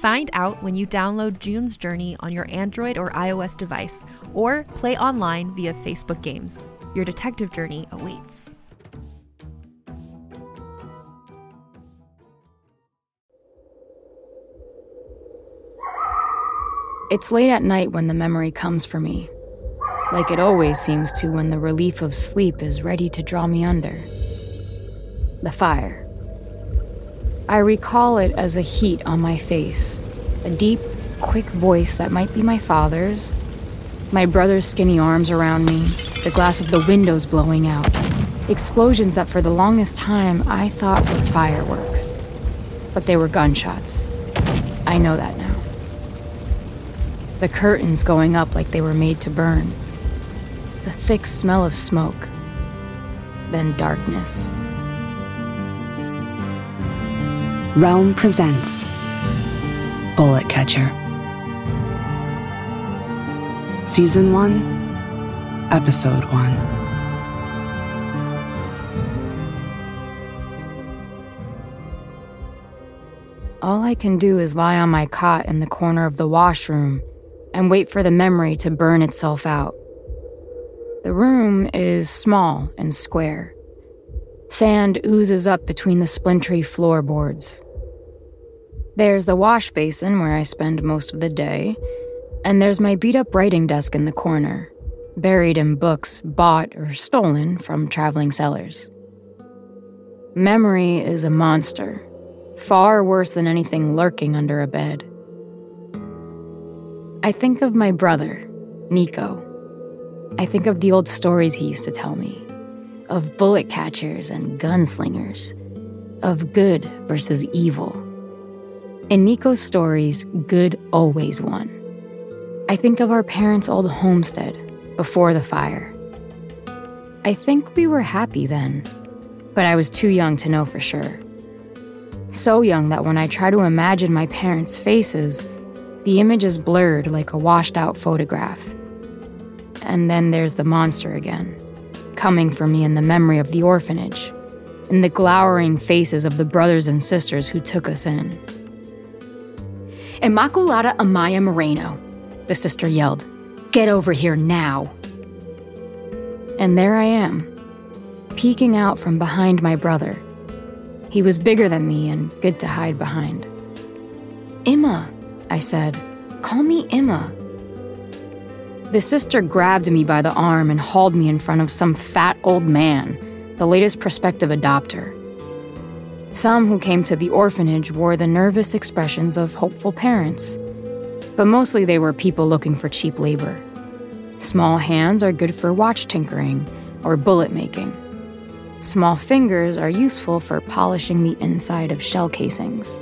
Find out when you download June's Journey on your Android or iOS device, or play online via Facebook Games. Your detective journey awaits. It's late at night when the memory comes for me, like it always seems to when the relief of sleep is ready to draw me under. The fire. I recall it as a heat on my face, a deep, quick voice that might be my father's, my brother's skinny arms around me, the glass of the windows blowing out, explosions that for the longest time I thought were fireworks. But they were gunshots. I know that now the curtains going up like they were made to burn, the thick smell of smoke, then darkness. Realm presents Bullet Catcher. Season 1, Episode 1. All I can do is lie on my cot in the corner of the washroom and wait for the memory to burn itself out. The room is small and square. Sand oozes up between the splintery floorboards. There's the wash basin where I spend most of the day, and there's my beat up writing desk in the corner, buried in books bought or stolen from traveling sellers. Memory is a monster, far worse than anything lurking under a bed. I think of my brother, Nico. I think of the old stories he used to tell me of bullet catchers and gunslingers, of good versus evil. In Nico's stories, good always won. I think of our parents' old homestead before the fire. I think we were happy then, but I was too young to know for sure. So young that when I try to imagine my parents' faces, the image is blurred like a washed out photograph. And then there's the monster again, coming for me in the memory of the orphanage, in the glowering faces of the brothers and sisters who took us in. Immaculata Amaya Moreno, the sister yelled. Get over here now. And there I am, peeking out from behind my brother. He was bigger than me and good to hide behind. Emma, I said. Call me Emma. The sister grabbed me by the arm and hauled me in front of some fat old man, the latest prospective adopter. Some who came to the orphanage wore the nervous expressions of hopeful parents, but mostly they were people looking for cheap labor. Small hands are good for watch tinkering or bullet making. Small fingers are useful for polishing the inside of shell casings.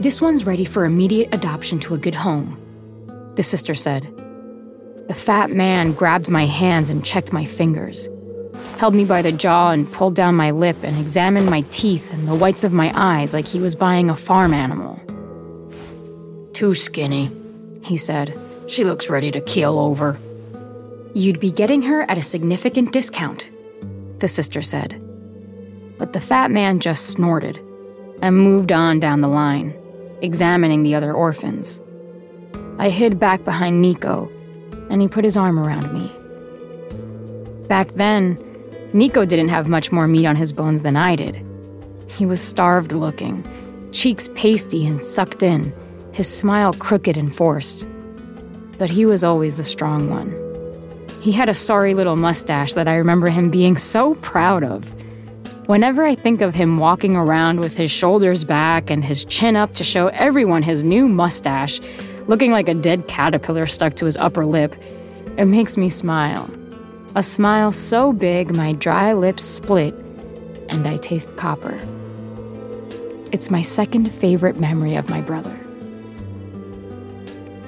This one's ready for immediate adoption to a good home, the sister said. The fat man grabbed my hands and checked my fingers, held me by the jaw and pulled down my lip and examined my teeth and the whites of my eyes like he was buying a farm animal. Too skinny, he said. She looks ready to keel over. You'd be getting her at a significant discount, the sister said. But the fat man just snorted and moved on down the line examining the other orphans. I hid back behind Nico, and he put his arm around me. Back then, Nico didn't have much more meat on his bones than I did. He was starved looking, cheeks pasty and sucked in, his smile crooked and forced. But he was always the strong one. He had a sorry little mustache that I remember him being so proud of. Whenever I think of him walking around with his shoulders back and his chin up to show everyone his new mustache, looking like a dead caterpillar stuck to his upper lip. It makes me smile. A smile so big my dry lips split and I taste copper. It's my second favorite memory of my brother.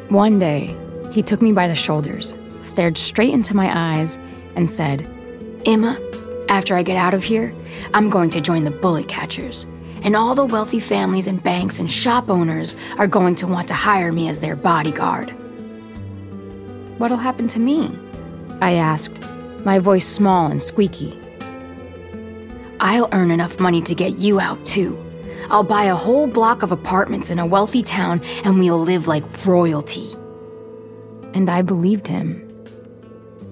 One day, he took me by the shoulders, stared straight into my eyes, and said, Emma, after I get out of here, I'm going to join the bullet catchers. And all the wealthy families and banks and shop owners are going to want to hire me as their bodyguard. What'll happen to me? I asked, my voice small and squeaky. I'll earn enough money to get you out, too. I'll buy a whole block of apartments in a wealthy town and we'll live like royalty. And I believed him.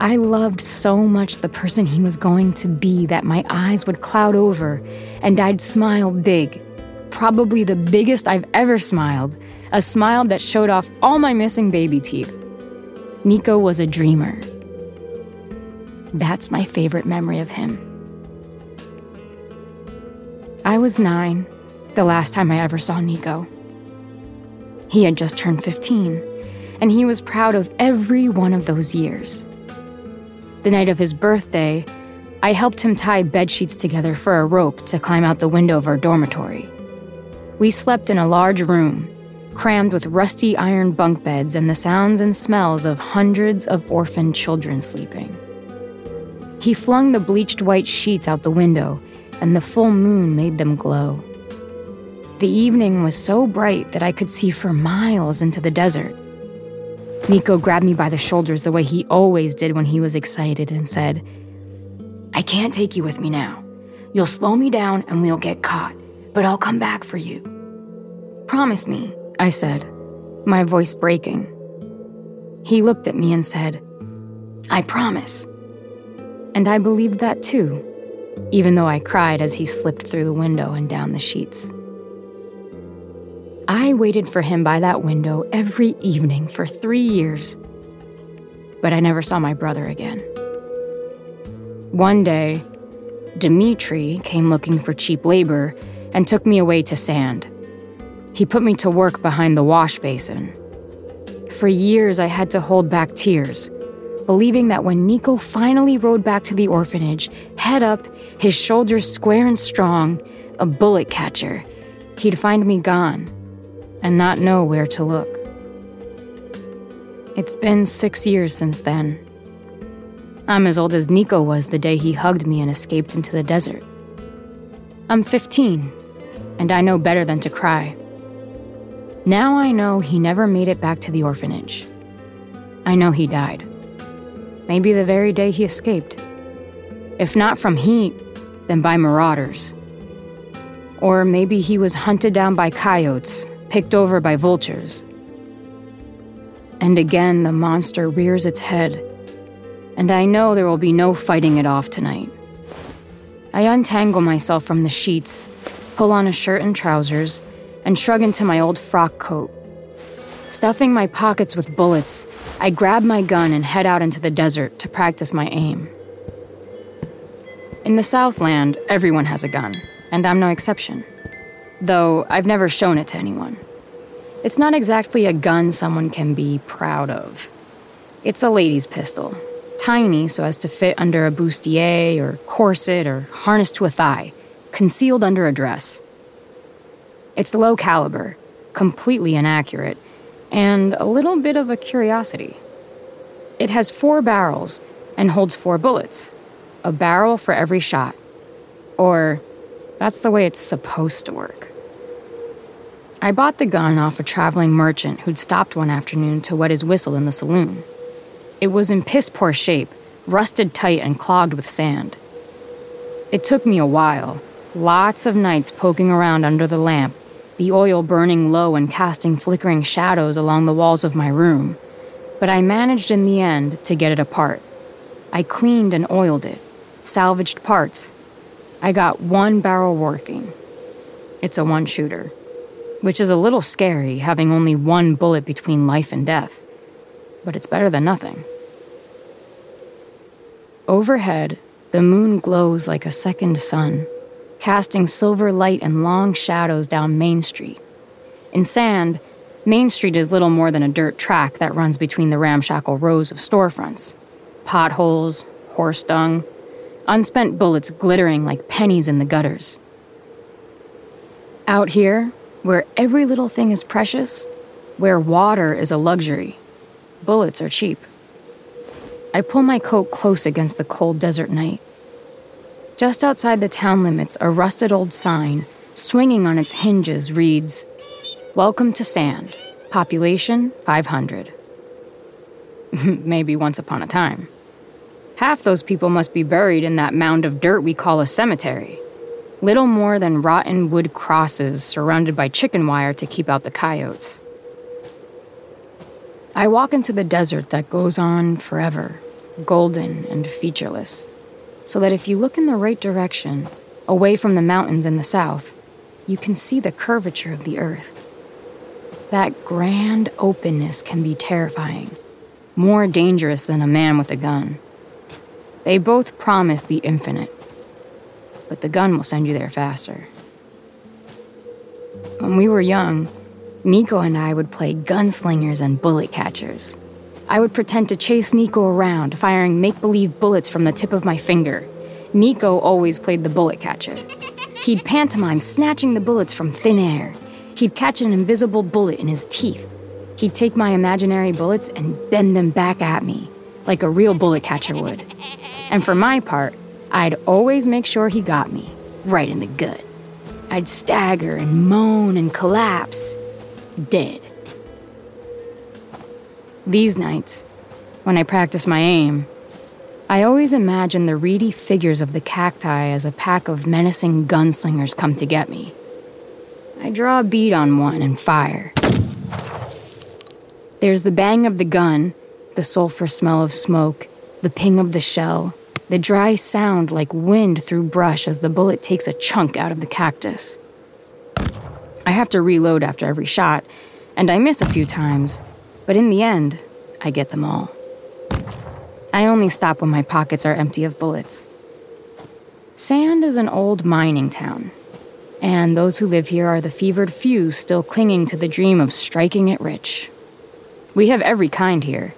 I loved so much the person he was going to be that my eyes would cloud over and I'd smile big. Probably the biggest I've ever smiled, a smile that showed off all my missing baby teeth. Nico was a dreamer. That's my favorite memory of him. I was nine the last time I ever saw Nico. He had just turned 15, and he was proud of every one of those years. The night of his birthday, I helped him tie bed sheets together for a rope to climb out the window of our dormitory. We slept in a large room, crammed with rusty iron bunk beds and the sounds and smells of hundreds of orphaned children sleeping. He flung the bleached white sheets out the window, and the full moon made them glow. The evening was so bright that I could see for miles into the desert. Nico grabbed me by the shoulders the way he always did when he was excited and said, I can't take you with me now. You'll slow me down and we'll get caught, but I'll come back for you. Promise me, I said, my voice breaking. He looked at me and said, I promise. And I believed that too, even though I cried as he slipped through the window and down the sheets. I waited for him by that window every evening for three years, but I never saw my brother again. One day, Dimitri came looking for cheap labor and took me away to sand. He put me to work behind the wash basin. For years, I had to hold back tears, believing that when Nico finally rode back to the orphanage, head up, his shoulders square and strong, a bullet catcher, he'd find me gone and not know where to look. It's been six years since then. I'm as old as Nico was the day he hugged me and escaped into the desert. I'm 15, and I know better than to cry. Now I know he never made it back to the orphanage. I know he died. Maybe the very day he escaped. If not from heat, then by marauders. Or maybe he was hunted down by coyotes picked over by vultures. And again, the monster rears its head, and I know there will be no fighting it off tonight. I untangle myself from the sheets, pull on a shirt and trousers, and shrug into my old frock coat. Stuffing my pockets with bullets, I grab my gun and head out into the desert to practice my aim. In the Southland, everyone has a gun, and I'm no exception though I've never shown it to anyone. It's not exactly a gun someone can be proud of. It's a lady's pistol, tiny so as to fit under a bustier or corset or harnessed to a thigh, concealed under a dress. It's low caliber, completely inaccurate, and a little bit of a curiosity. It has four barrels and holds four bullets, a barrel for every shot. Or that's the way it's supposed to work. I bought the gun off a traveling merchant who'd stopped one afternoon to wet his whistle in the saloon. It was in piss poor shape, rusted tight and clogged with sand. It took me a while, lots of nights poking around under the lamp, the oil burning low and casting flickering shadows along the walls of my room, but I managed in the end to get it apart. I cleaned and oiled it, salvaged parts. I got one barrel working. It's a one shooter which is a little scary having only one bullet between life and death, but it's better than nothing. Overhead, the moon glows like a second sun, casting silver light and long shadows down Main Street. In sand, Main Street is little more than a dirt track that runs between the ramshackle rows of storefronts. Potholes, horse dung, unspent bullets glittering like pennies in the gutters. Out here, where every little thing is precious, where water is a luxury, bullets are cheap. I pull my coat close against the cold desert night. Just outside the town limits, a rusted old sign, swinging on its hinges, reads Welcome to Sand, population 500. Maybe once upon a time. Half those people must be buried in that mound of dirt we call a cemetery little more than rotten wood crosses surrounded by chicken wire to keep out the coyotes. I walk into the desert that goes on forever, golden and featureless, so that if you look in the right direction, away from the mountains in the south, you can see the curvature of the earth. That grand openness can be terrifying, more dangerous than a man with a gun. They both promise the infinite but the gun will send you there faster. When we were young, Nico and I would play gunslingers and bullet catchers. I would pretend to chase Nico around, firing make believe bullets from the tip of my finger. Nico always played the bullet catcher. He'd pantomime snatching the bullets from thin air. He'd catch an invisible bullet in his teeth. He'd take my imaginary bullets and bend them back at me, like a real bullet catcher would. And for my part, I'd always make sure he got me, right in the gut. I'd stagger and moan and collapse, dead. These nights, when I practice my aim, I always imagine the reedy figures of the cacti as a pack of menacing gunslingers come to get me. I draw a bead on one and fire. There's the bang of the gun, the sulfur smell of smoke, the ping of the shell, the dry sound like wind through brush as the bullet takes a chunk out of the cactus. I have to reload after every shot, and I miss a few times, but in the end, I get them all. I only stop when my pockets are empty of bullets. Sand is an old mining town, and those who live here are the fevered few still clinging to the dream of striking it rich. We have every kind here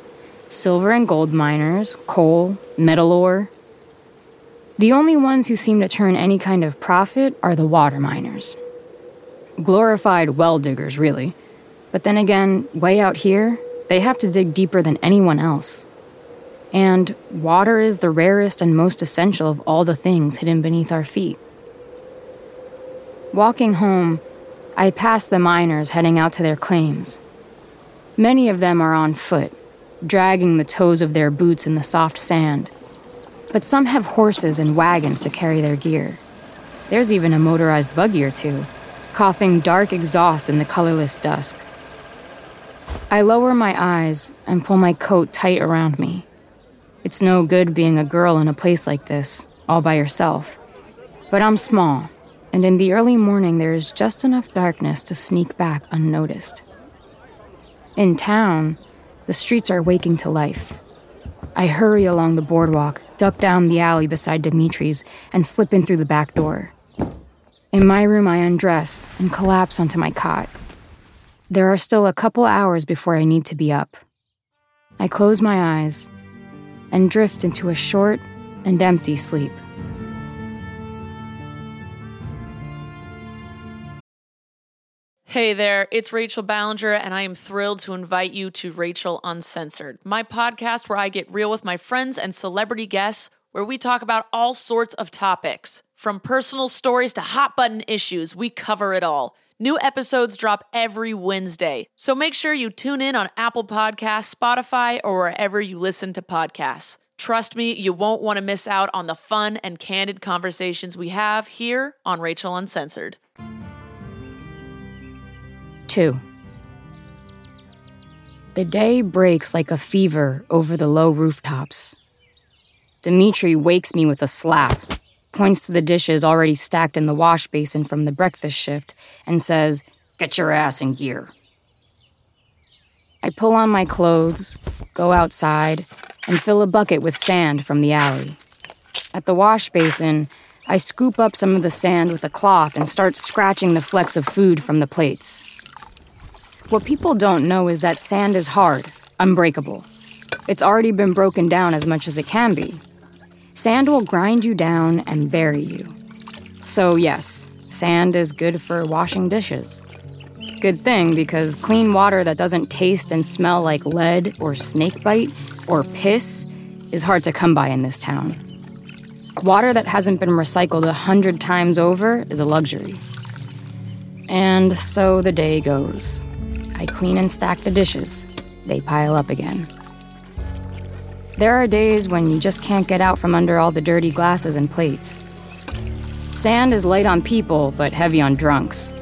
silver and gold miners, coal, metal ore, the only ones who seem to turn any kind of profit are the water miners. Glorified well diggers, really. But then again, way out here, they have to dig deeper than anyone else. And water is the rarest and most essential of all the things hidden beneath our feet. Walking home, I pass the miners heading out to their claims. Many of them are on foot, dragging the toes of their boots in the soft sand but some have horses and wagons to carry their gear. There's even a motorized buggy or two, coughing dark exhaust in the colorless dusk. I lower my eyes and pull my coat tight around me. It's no good being a girl in a place like this, all by yourself. But I'm small, and in the early morning there is just enough darkness to sneak back unnoticed. In town, the streets are waking to life. I hurry along the boardwalk, duck down the alley beside Dimitri's, and slip in through the back door. In my room, I undress and collapse onto my cot. There are still a couple hours before I need to be up. I close my eyes and drift into a short and empty sleep. Hey there, it's Rachel Ballinger, and I am thrilled to invite you to Rachel Uncensored, my podcast where I get real with my friends and celebrity guests, where we talk about all sorts of topics. From personal stories to hot button issues, we cover it all. New episodes drop every Wednesday, so make sure you tune in on Apple Podcasts, Spotify, or wherever you listen to podcasts. Trust me, you won't want to miss out on the fun and candid conversations we have here on Rachel Uncensored. 2. The day breaks like a fever over the low rooftops. Dimitri wakes me with a slap, points to the dishes already stacked in the wash basin from the breakfast shift, and says, Get your ass in gear. I pull on my clothes, go outside, and fill a bucket with sand from the alley. At the wash basin, I scoop up some of the sand with a cloth and start scratching the flecks of food from the plates. What people don't know is that sand is hard, unbreakable. It's already been broken down as much as it can be. Sand will grind you down and bury you. So, yes, sand is good for washing dishes. Good thing because clean water that doesn't taste and smell like lead or snakebite or piss is hard to come by in this town. Water that hasn't been recycled a hundred times over is a luxury. And so the day goes. I clean and stack the dishes. They pile up again. There are days when you just can't get out from under all the dirty glasses and plates. Sand is light on people, but heavy on drunks.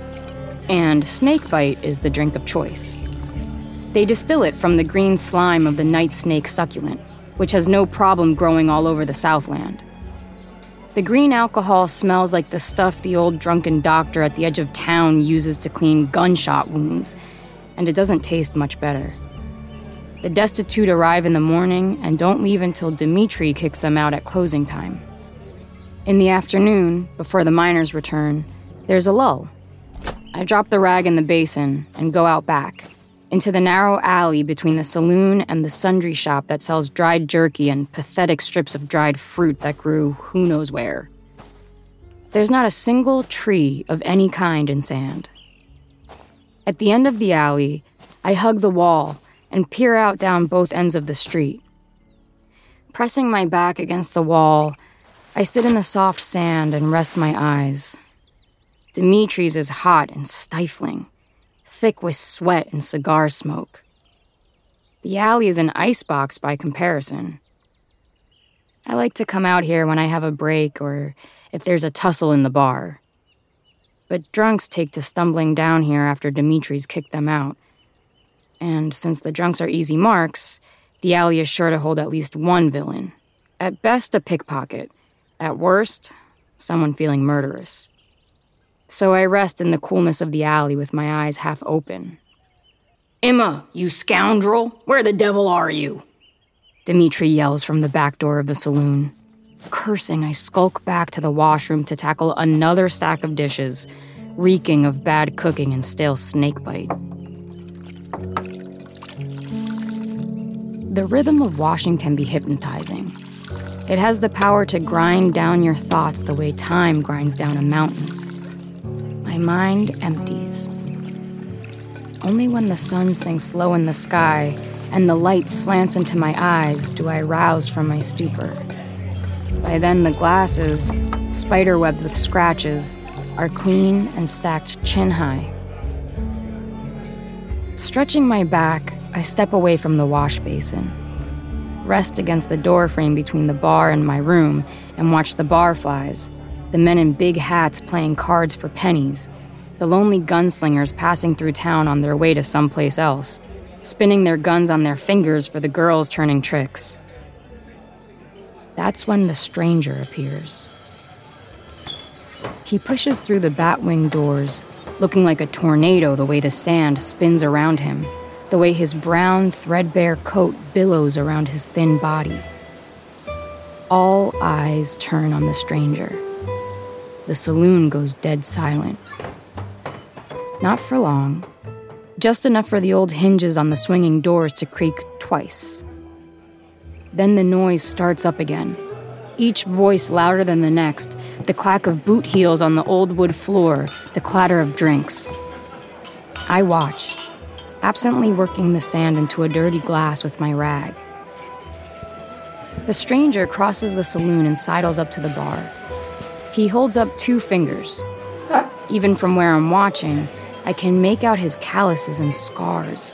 And snakebite is the drink of choice. They distill it from the green slime of the night snake succulent, which has no problem growing all over the Southland. The green alcohol smells like the stuff the old drunken doctor at the edge of town uses to clean gunshot wounds and it doesn't taste much better. The destitute arrive in the morning and don't leave until Dimitri kicks them out at closing time. In the afternoon, before the miners return, there's a lull. I drop the rag in the basin and go out back, into the narrow alley between the saloon and the sundry shop that sells dried jerky and pathetic strips of dried fruit that grew who knows where. There's not a single tree of any kind in sand. At the end of the alley, I hug the wall and peer out down both ends of the street. Pressing my back against the wall, I sit in the soft sand and rest my eyes. Dimitri's is hot and stifling, thick with sweat and cigar smoke. The alley is an icebox by comparison. I like to come out here when I have a break or if there's a tussle in the bar but drunks take to stumbling down here after Dimitri's kicked them out. And since the drunks are easy marks, the alley is sure to hold at least one villain. At best, a pickpocket. At worst, someone feeling murderous. So I rest in the coolness of the alley with my eyes half open. Emma, you scoundrel! Where the devil are you? Dimitri yells from the back door of the saloon. Cursing, I skulk back to the washroom to tackle another stack of dishes, reeking of bad cooking and stale snakebite. The rhythm of washing can be hypnotizing. It has the power to grind down your thoughts the way time grinds down a mountain. My mind empties. Only when the sun sinks low in the sky and the light slants into my eyes do I rouse from my stupor. By then, the glasses, spiderwebbed with scratches, are clean and stacked chin high. Stretching my back, I step away from the wash basin, rest against the door frame between the bar and my room, and watch the barflies, the men in big hats playing cards for pennies, the lonely gunslingers passing through town on their way to someplace else, spinning their guns on their fingers for the girls turning tricks. That's when the stranger appears. He pushes through the batwing doors, looking like a tornado the way the sand spins around him, the way his brown, threadbare coat billows around his thin body. All eyes turn on the stranger. The saloon goes dead silent. Not for long, just enough for the old hinges on the swinging doors to creak twice. Then the noise starts up again, each voice louder than the next the clack of boot heels on the old wood floor, the clatter of drinks. I watch, absently working the sand into a dirty glass with my rag. The stranger crosses the saloon and sidles up to the bar. He holds up two fingers. Even from where I'm watching, I can make out his calluses and scars,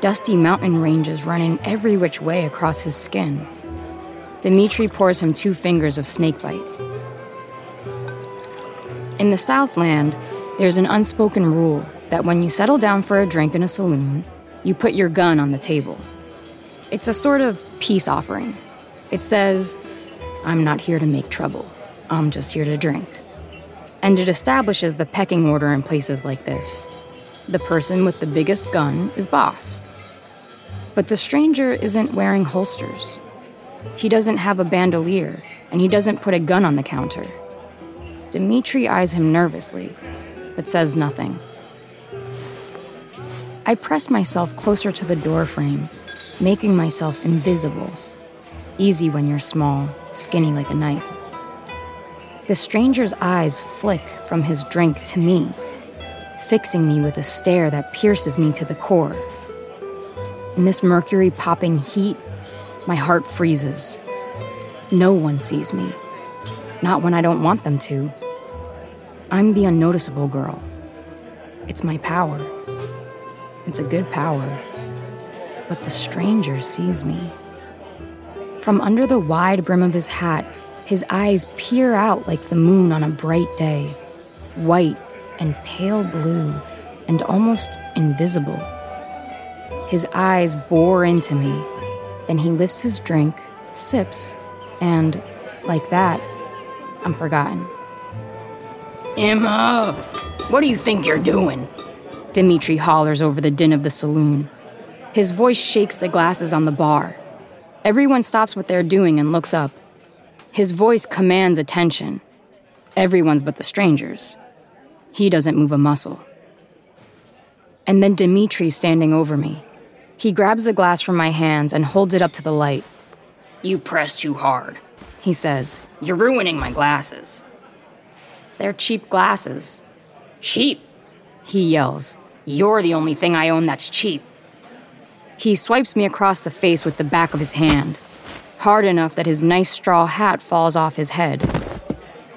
dusty mountain ranges running every which way across his skin. Dimitri pours him two fingers of snakebite. In the Southland, there's an unspoken rule that when you settle down for a drink in a saloon, you put your gun on the table. It's a sort of peace offering. It says, I'm not here to make trouble, I'm just here to drink. And it establishes the pecking order in places like this. The person with the biggest gun is boss. But the stranger isn't wearing holsters. He doesn't have a bandolier, and he doesn't put a gun on the counter. Dimitri eyes him nervously, but says nothing. I press myself closer to the doorframe, making myself invisible. Easy when you're small, skinny like a knife. The stranger's eyes flick from his drink to me, fixing me with a stare that pierces me to the core. In this mercury popping heat, my heart freezes. No one sees me, not when I don't want them to. I'm the unnoticeable girl. It's my power. It's a good power. But the stranger sees me. From under the wide brim of his hat, his eyes peer out like the moon on a bright day, white and pale blue and almost invisible. His eyes bore into me. Then he lifts his drink, sips, and, like that, I'm forgotten. Emma, what do you think you're doing? Dimitri hollers over the din of the saloon. His voice shakes the glasses on the bar. Everyone stops what they're doing and looks up. His voice commands attention. Everyone's but the strangers. He doesn't move a muscle. And then Dimitri's standing over me. He grabs the glass from my hands and holds it up to the light. You press too hard, he says. You're ruining my glasses. They're cheap glasses. Cheap? He yells. You're the only thing I own that's cheap. He swipes me across the face with the back of his hand hard enough that his nice straw hat falls off his head.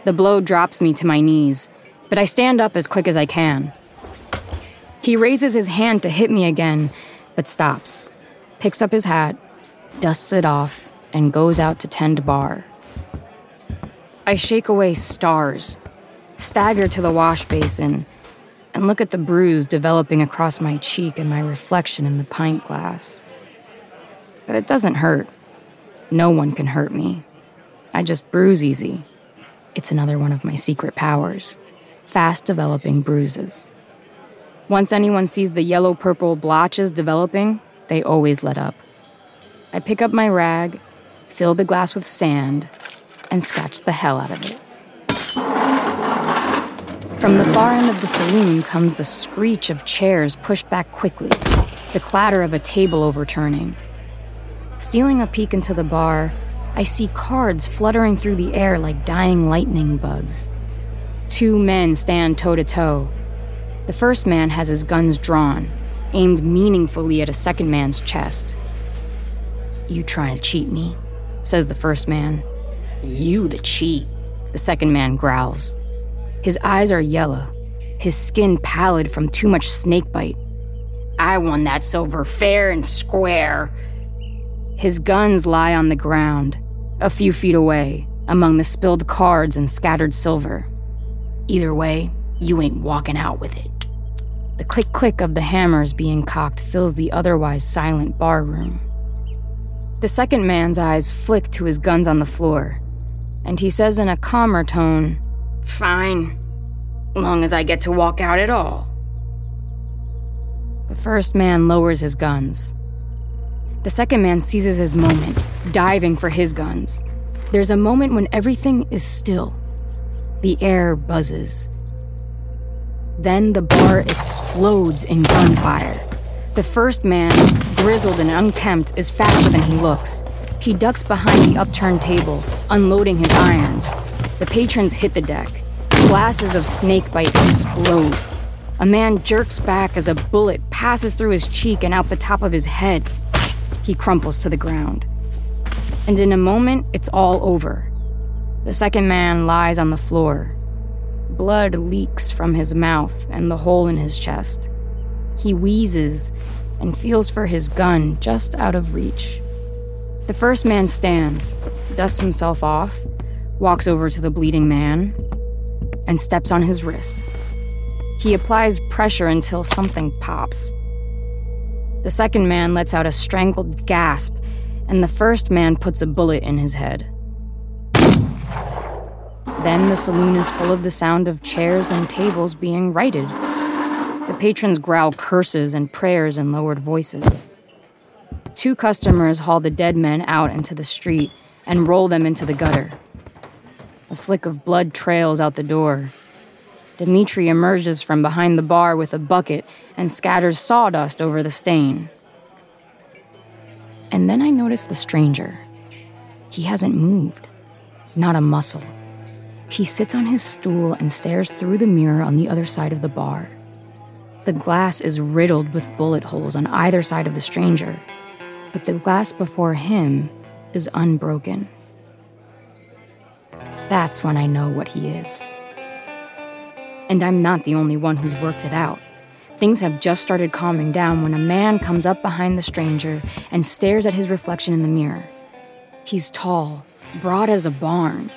The blow drops me to my knees, but I stand up as quick as I can. He raises his hand to hit me again, but stops, picks up his hat, dusts it off, and goes out to tend bar. I shake away stars, stagger to the wash basin, and look at the bruise developing across my cheek and my reflection in the pint glass. But it doesn't hurt. No one can hurt me. I just bruise easy. It's another one of my secret powers fast developing bruises. Once anyone sees the yellow purple blotches developing, they always let up. I pick up my rag, fill the glass with sand, and scratch the hell out of it. From the far end of the saloon comes the screech of chairs pushed back quickly, the clatter of a table overturning, Stealing a peek into the bar, I see cards fluttering through the air like dying lightning bugs. Two men stand toe to toe. The first man has his guns drawn, aimed meaningfully at a second man's chest. You trying to cheat me? says the first man. You the cheat, the second man growls. His eyes are yellow, his skin pallid from too much snakebite. I won that silver fair and square. His guns lie on the ground, a few feet away, among the spilled cards and scattered silver. Either way, you ain't walking out with it. The click click of the hammers being cocked fills the otherwise silent bar room. The second man's eyes flick to his guns on the floor, and he says in a calmer tone, Fine, long as I get to walk out at all. The first man lowers his guns, the second man seizes his moment, diving for his guns. There's a moment when everything is still. The air buzzes. Then the bar explodes in gunfire. The first man, grizzled and unkempt, is faster than he looks. He ducks behind the upturned table, unloading his irons. The patrons hit the deck. Glasses of snakebite explode. A man jerks back as a bullet passes through his cheek and out the top of his head. He crumples to the ground. And in a moment, it's all over. The second man lies on the floor. Blood leaks from his mouth and the hole in his chest. He wheezes and feels for his gun just out of reach. The first man stands, dusts himself off, walks over to the bleeding man, and steps on his wrist. He applies pressure until something pops. The second man lets out a strangled gasp, and the first man puts a bullet in his head. Then the saloon is full of the sound of chairs and tables being righted. The patrons growl curses and prayers in lowered voices. Two customers haul the dead men out into the street and roll them into the gutter. A slick of blood trails out the door. Dimitri emerges from behind the bar with a bucket and scatters sawdust over the stain. And then I notice the stranger. He hasn't moved, not a muscle. He sits on his stool and stares through the mirror on the other side of the bar. The glass is riddled with bullet holes on either side of the stranger, but the glass before him is unbroken. That's when I know what he is. And I'm not the only one who's worked it out. Things have just started calming down when a man comes up behind the stranger and stares at his reflection in the mirror. He's tall, broad as a barn.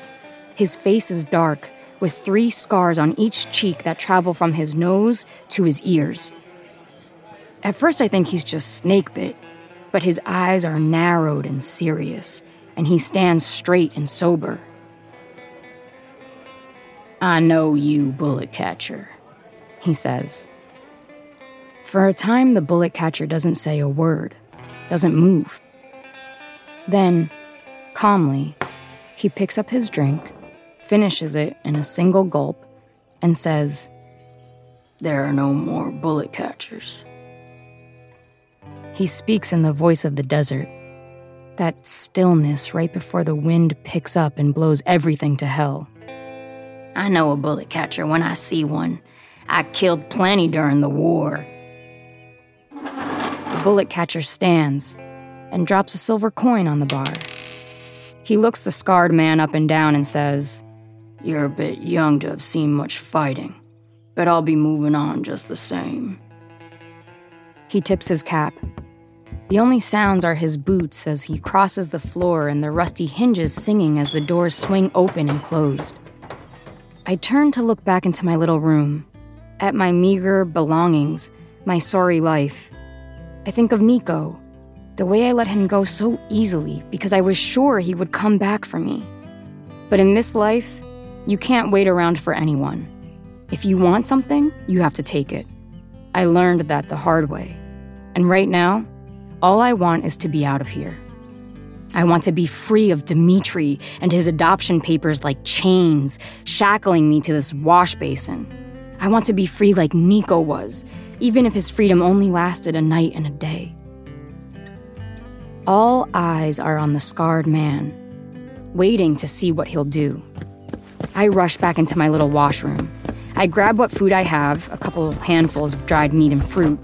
His face is dark, with three scars on each cheek that travel from his nose to his ears. At first, I think he's just snake bit, but his eyes are narrowed and serious, and he stands straight and sober. I know you, bullet catcher, he says. For a time, the bullet catcher doesn't say a word, doesn't move. Then, calmly, he picks up his drink, finishes it in a single gulp, and says, There are no more bullet catchers. He speaks in the voice of the desert, that stillness right before the wind picks up and blows everything to hell. I know a bullet catcher when I see one. I killed plenty during the war. The bullet catcher stands and drops a silver coin on the bar. He looks the scarred man up and down and says, You're a bit young to have seen much fighting, but I'll be moving on just the same. He tips his cap. The only sounds are his boots as he crosses the floor and the rusty hinges singing as the doors swing open and closed. I turn to look back into my little room, at my meager belongings, my sorry life. I think of Nico, the way I let him go so easily because I was sure he would come back for me. But in this life, you can't wait around for anyone. If you want something, you have to take it. I learned that the hard way. And right now, all I want is to be out of here. I want to be free of Dimitri and his adoption papers like chains, shackling me to this wash basin. I want to be free like Nico was, even if his freedom only lasted a night and a day. All eyes are on the scarred man, waiting to see what he'll do. I rush back into my little washroom. I grab what food I have, a couple handfuls of dried meat and fruit,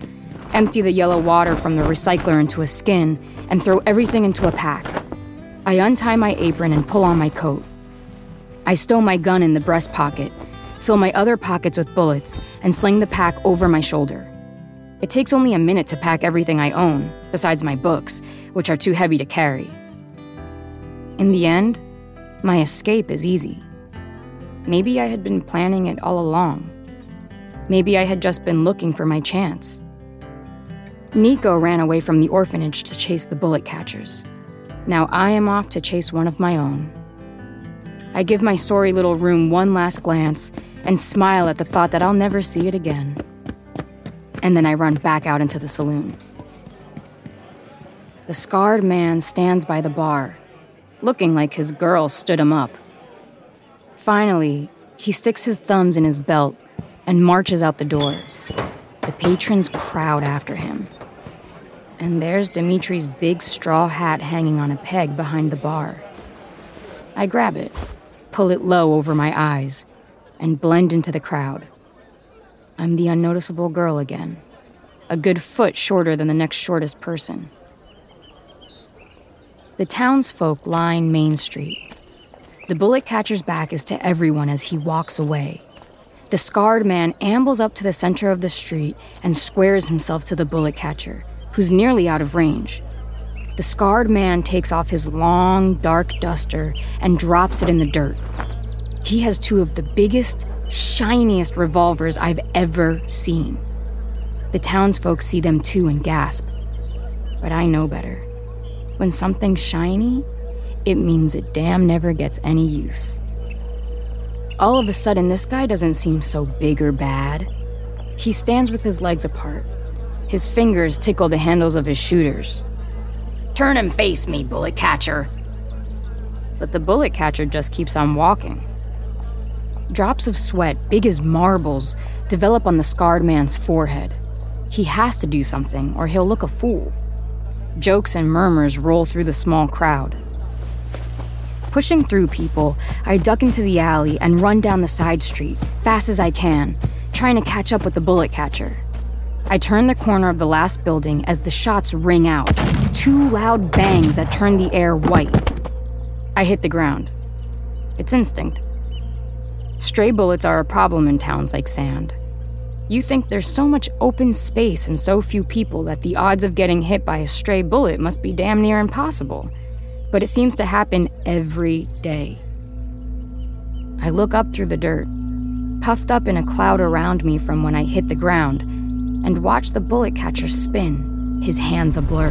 empty the yellow water from the recycler into a skin, and throw everything into a pack. I untie my apron and pull on my coat. I stow my gun in the breast pocket, fill my other pockets with bullets, and sling the pack over my shoulder. It takes only a minute to pack everything I own, besides my books, which are too heavy to carry. In the end, my escape is easy. Maybe I had been planning it all along. Maybe I had just been looking for my chance. Nico ran away from the orphanage to chase the bullet catchers. Now I am off to chase one of my own. I give my sorry little room one last glance and smile at the thought that I'll never see it again. And then I run back out into the saloon. The scarred man stands by the bar, looking like his girl stood him up. Finally, he sticks his thumbs in his belt and marches out the door. The patrons crowd after him. And there's Dimitri's big straw hat hanging on a peg behind the bar. I grab it, pull it low over my eyes, and blend into the crowd. I'm the unnoticeable girl again, a good foot shorter than the next shortest person. The townsfolk line Main Street. The bullet catcher's back is to everyone as he walks away. The scarred man ambles up to the center of the street and squares himself to the bullet catcher, who's nearly out of range. The scarred man takes off his long, dark duster and drops it in the dirt. He has two of the biggest, shiniest revolvers I've ever seen. The townsfolk see them too and gasp. But I know better. When something's shiny, it means it damn never gets any use. All of a sudden, this guy doesn't seem so big or bad. He stands with his legs apart, his fingers tickle the handles of his shooters. Turn and face me, bullet catcher. But the bullet catcher just keeps on walking. Drops of sweat, big as marbles, develop on the scarred man's forehead. He has to do something, or he'll look a fool. Jokes and murmurs roll through the small crowd. Pushing through people, I duck into the alley and run down the side street, fast as I can, trying to catch up with the bullet catcher. I turn the corner of the last building as the shots ring out. Two loud bangs that turn the air white. I hit the ground. It's instinct. Stray bullets are a problem in towns like Sand. You think there's so much open space and so few people that the odds of getting hit by a stray bullet must be damn near impossible. But it seems to happen every day. I look up through the dirt, puffed up in a cloud around me from when I hit the ground, and watch the bullet catcher spin, his hands a blur.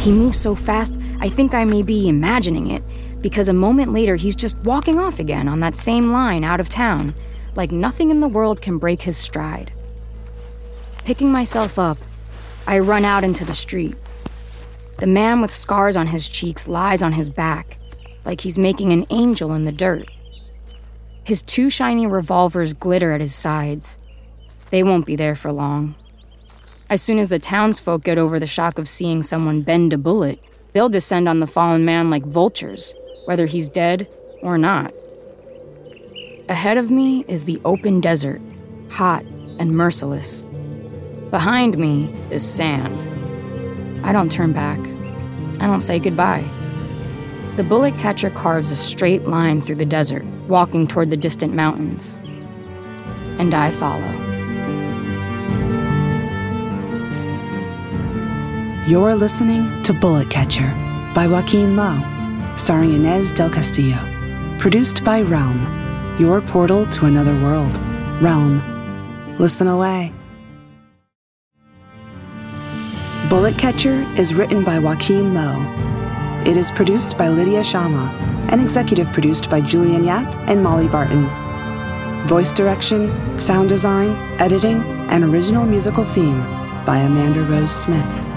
He moves so fast, I think I may be imagining it, because a moment later he's just walking off again on that same line out of town, like nothing in the world can break his stride. Picking myself up, I run out into the street. The man with scars on his cheeks lies on his back, like he's making an angel in the dirt. His two shiny revolvers glitter at his sides. They won't be there for long. As soon as the townsfolk get over the shock of seeing someone bend a bullet, they'll descend on the fallen man like vultures, whether he's dead or not. Ahead of me is the open desert, hot and merciless. Behind me is sand. I don't turn back. I don't say goodbye. The bullet catcher carves a straight line through the desert, walking toward the distant mountains. And I follow. You're listening to Bullet Catcher by Joaquin Lowe, starring Inez del Castillo. Produced by Realm, your portal to another world. Realm. Listen away. Bullet Catcher is written by Joaquin Lowe. It is produced by Lydia Shama and executive produced by Julian Yap and Molly Barton. Voice direction, sound design, editing, and original musical theme by Amanda Rose Smith.